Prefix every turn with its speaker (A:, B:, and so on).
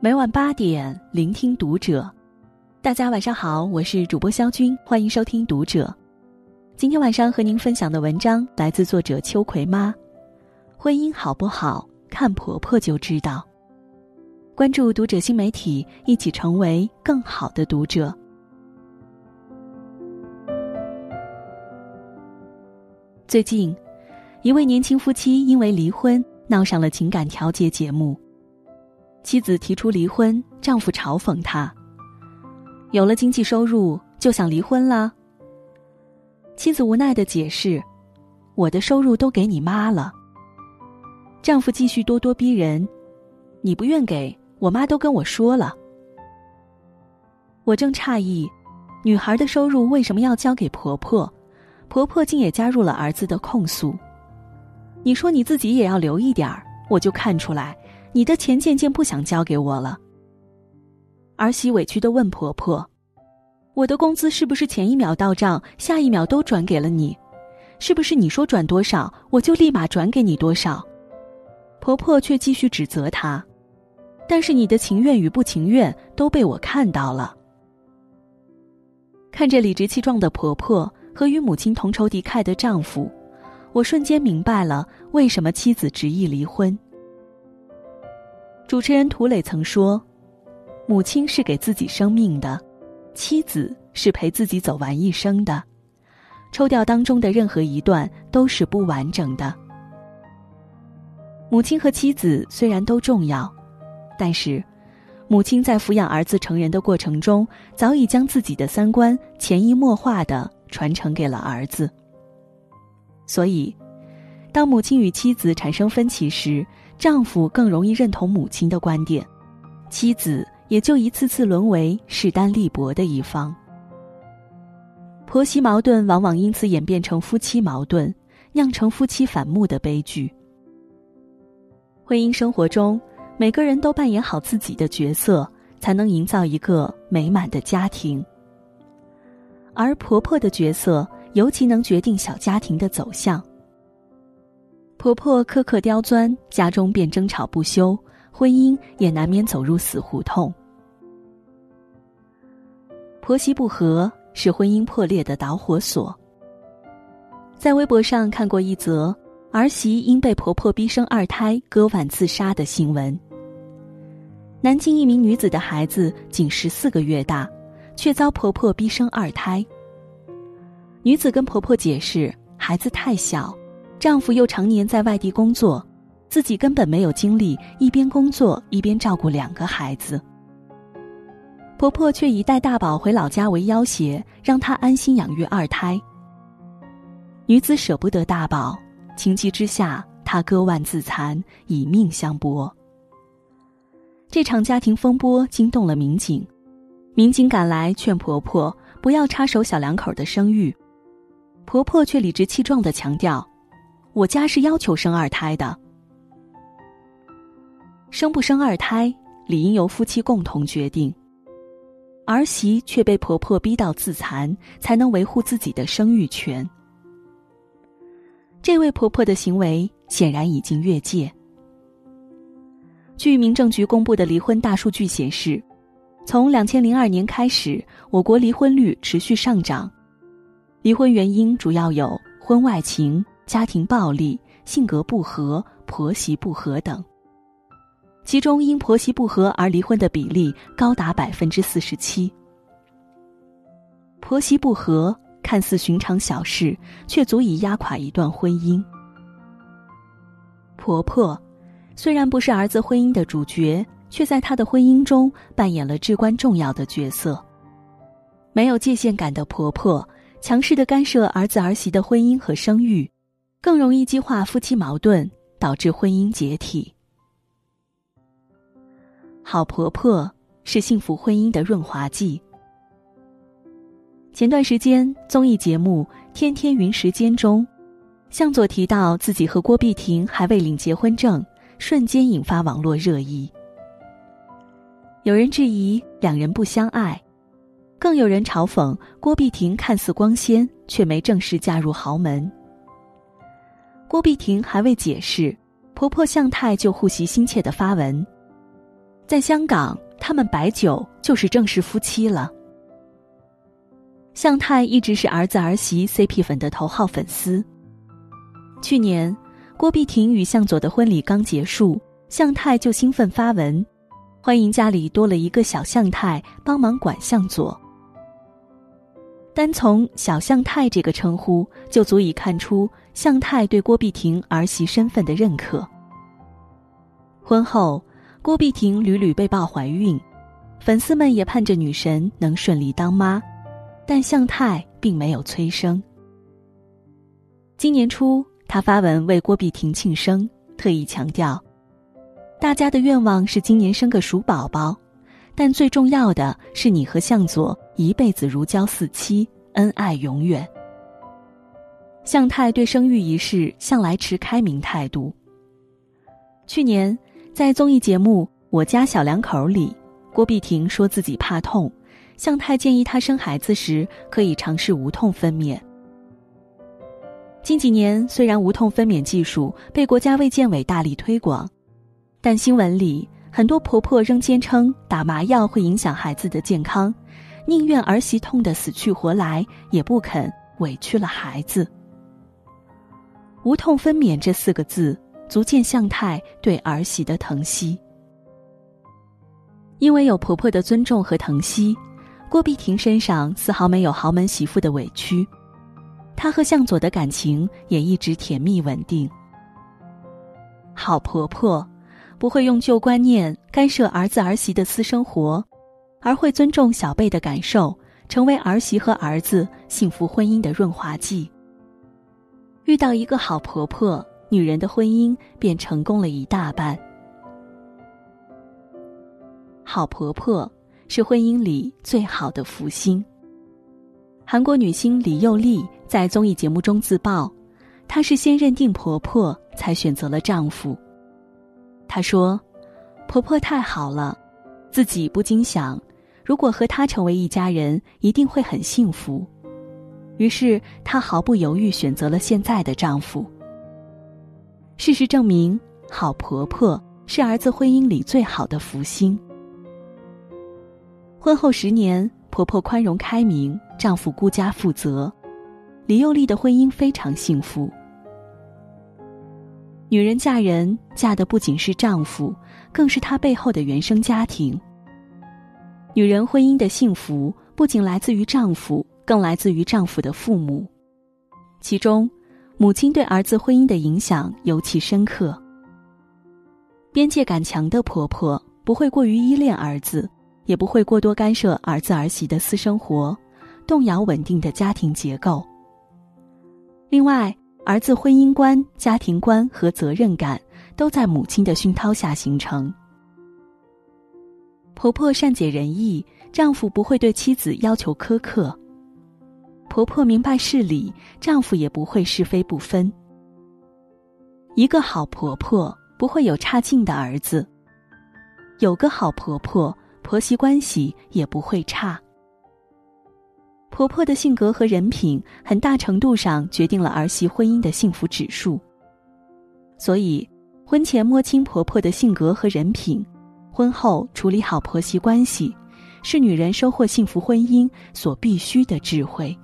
A: 每晚八点，聆听读者。大家晚上好，我是主播肖军，欢迎收听《读者》。今天晚上和您分享的文章来自作者秋葵妈。婚姻好不好，看婆婆就知道。关注《读者》新媒体，一起成为更好的读者。最近，一位年轻夫妻因为离婚闹上了情感调解节目。妻子提出离婚，丈夫嘲讽她：“有了经济收入就想离婚了。”妻子无奈的解释：“我的收入都给你妈了。”丈夫继续咄咄逼人：“你不愿给我妈都跟我说了。”我正诧异，女孩的收入为什么要交给婆婆？婆婆竟也加入了儿子的控诉：“你说你自己也要留一点儿，我就看出来。”你的钱渐渐不想交给我了。儿媳委屈的问婆婆：“我的工资是不是前一秒到账，下一秒都转给了你？是不是你说转多少，我就立马转给你多少？”婆婆却继续指责她：“但是你的情愿与不情愿都被我看到了。”看着理直气壮的婆婆和与母亲同仇敌忾的丈夫，我瞬间明白了为什么妻子执意离婚。主持人涂磊曾说：“母亲是给自己生命的，妻子是陪自己走完一生的，抽掉当中的任何一段都是不完整的。母亲和妻子虽然都重要，但是，母亲在抚养儿子成人的过程中，早已将自己的三观潜移默化的传承给了儿子。所以，当母亲与妻子产生分歧时，”丈夫更容易认同母亲的观点，妻子也就一次次沦为势单力薄的一方。婆媳矛盾往往因此演变成夫妻矛盾，酿成夫妻反目的悲剧。婚姻生活中，每个人都扮演好自己的角色，才能营造一个美满的家庭。而婆婆的角色尤其能决定小家庭的走向。婆婆苛刻刁钻，家中便争吵不休，婚姻也难免走入死胡同。婆媳不和是婚姻破裂的导火索。在微博上看过一则儿媳因被婆婆逼生二胎割腕自杀的新闻。南京一名女子的孩子仅十四个月大，却遭婆婆逼生二胎。女子跟婆婆解释，孩子太小。丈夫又常年在外地工作，自己根本没有精力一边工作一边照顾两个孩子。婆婆却以带大宝回老家为要挟，让她安心养育二胎。女子舍不得大宝，情急之下，她割腕自残，以命相搏。这场家庭风波惊动了民警，民警赶来劝婆婆不要插手小两口的生育，婆婆却理直气壮的强调。我家是要求生二胎的，生不生二胎理应由夫妻共同决定。儿媳却被婆婆逼到自残，才能维护自己的生育权。这位婆婆的行为显然已经越界。据民政局公布的离婚大数据显示，从两千零二年开始，我国离婚率持续上涨，离婚原因主要有婚外情。家庭暴力、性格不合、婆媳不和等，其中因婆媳不和而离婚的比例高达百分之四十七。婆媳不和看似寻常小事，却足以压垮一段婚姻。婆婆虽然不是儿子婚姻的主角，却在她的婚姻中扮演了至关重要的角色。没有界限感的婆婆，强势的干涉儿子儿媳的婚姻和生育。更容易激化夫妻矛盾，导致婚姻解体。好婆婆是幸福婚姻的润滑剂。前段时间综艺节目《天天云时间》中，向佐提到自己和郭碧婷还未领结婚证，瞬间引发网络热议。有人质疑两人不相爱，更有人嘲讽郭碧婷看似光鲜，却没正式嫁入豪门。郭碧婷还未解释，婆婆向太就护媳心切的发文。在香港，他们摆酒就是正式夫妻了。向太一直是儿子儿媳 CP 粉的头号粉丝。去年，郭碧婷与向佐的婚礼刚结束，向太就兴奋发文，欢迎家里多了一个小向太帮忙管向佐。单从“小向太”这个称呼，就足以看出向太对郭碧婷儿媳身份的认可。婚后，郭碧婷屡屡被曝怀孕，粉丝们也盼着女神能顺利当妈。但向太并没有催生。今年初，他发文为郭碧婷庆生，特意强调：“大家的愿望是今年生个鼠宝宝，但最重要的是你和向佐一辈子如胶似漆，恩爱永远。”向太对生育一事向来持开明态度。去年，在综艺节目《我家小两口》里，郭碧婷说自己怕痛。向太建议她生孩子时可以尝试无痛分娩。近几年，虽然无痛分娩技术被国家卫健委大力推广，但新闻里很多婆婆仍坚称打麻药会影响孩子的健康，宁愿儿媳痛得死去活来，也不肯委屈了孩子。无痛分娩这四个字，足见向太对儿媳的疼惜。因为有婆婆的尊重和疼惜。郭碧婷身上丝毫没有豪门媳妇的委屈，她和向佐的感情也一直甜蜜稳定。好婆婆，不会用旧观念干涉儿子儿媳的私生活，而会尊重小辈的感受，成为儿媳和儿子幸福婚姻的润滑剂。遇到一个好婆婆，女人的婚姻便成功了一大半。好婆婆。是婚姻里最好的福星。韩国女星李幼丽在综艺节目中自曝，她是先认定婆婆才选择了丈夫。她说：“婆婆太好了，自己不禁想，如果和他成为一家人，一定会很幸福。”于是她毫不犹豫选择了现在的丈夫。事实证明，好婆婆是儿子婚姻里最好的福星。婚后十年，婆婆宽容开明，丈夫顾家负责，李幼丽的婚姻非常幸福。女人嫁人，嫁的不仅是丈夫，更是她背后的原生家庭。女人婚姻的幸福，不仅来自于丈夫，更来自于丈夫的父母，其中，母亲对儿子婚姻的影响尤其深刻。边界感强的婆婆，不会过于依恋儿子。也不会过多干涉儿子儿媳的私生活，动摇稳定的家庭结构。另外，儿子婚姻观、家庭观和责任感都在母亲的熏陶下形成。婆婆善解人意，丈夫不会对妻子要求苛刻；婆婆明白事理，丈夫也不会是非不分。一个好婆婆不会有差劲的儿子，有个好婆婆。婆媳关系也不会差。婆婆的性格和人品，很大程度上决定了儿媳婚姻的幸福指数。所以，婚前摸清婆婆的性格和人品，婚后处理好婆媳关系，是女人收获幸福婚姻所必须的智慧。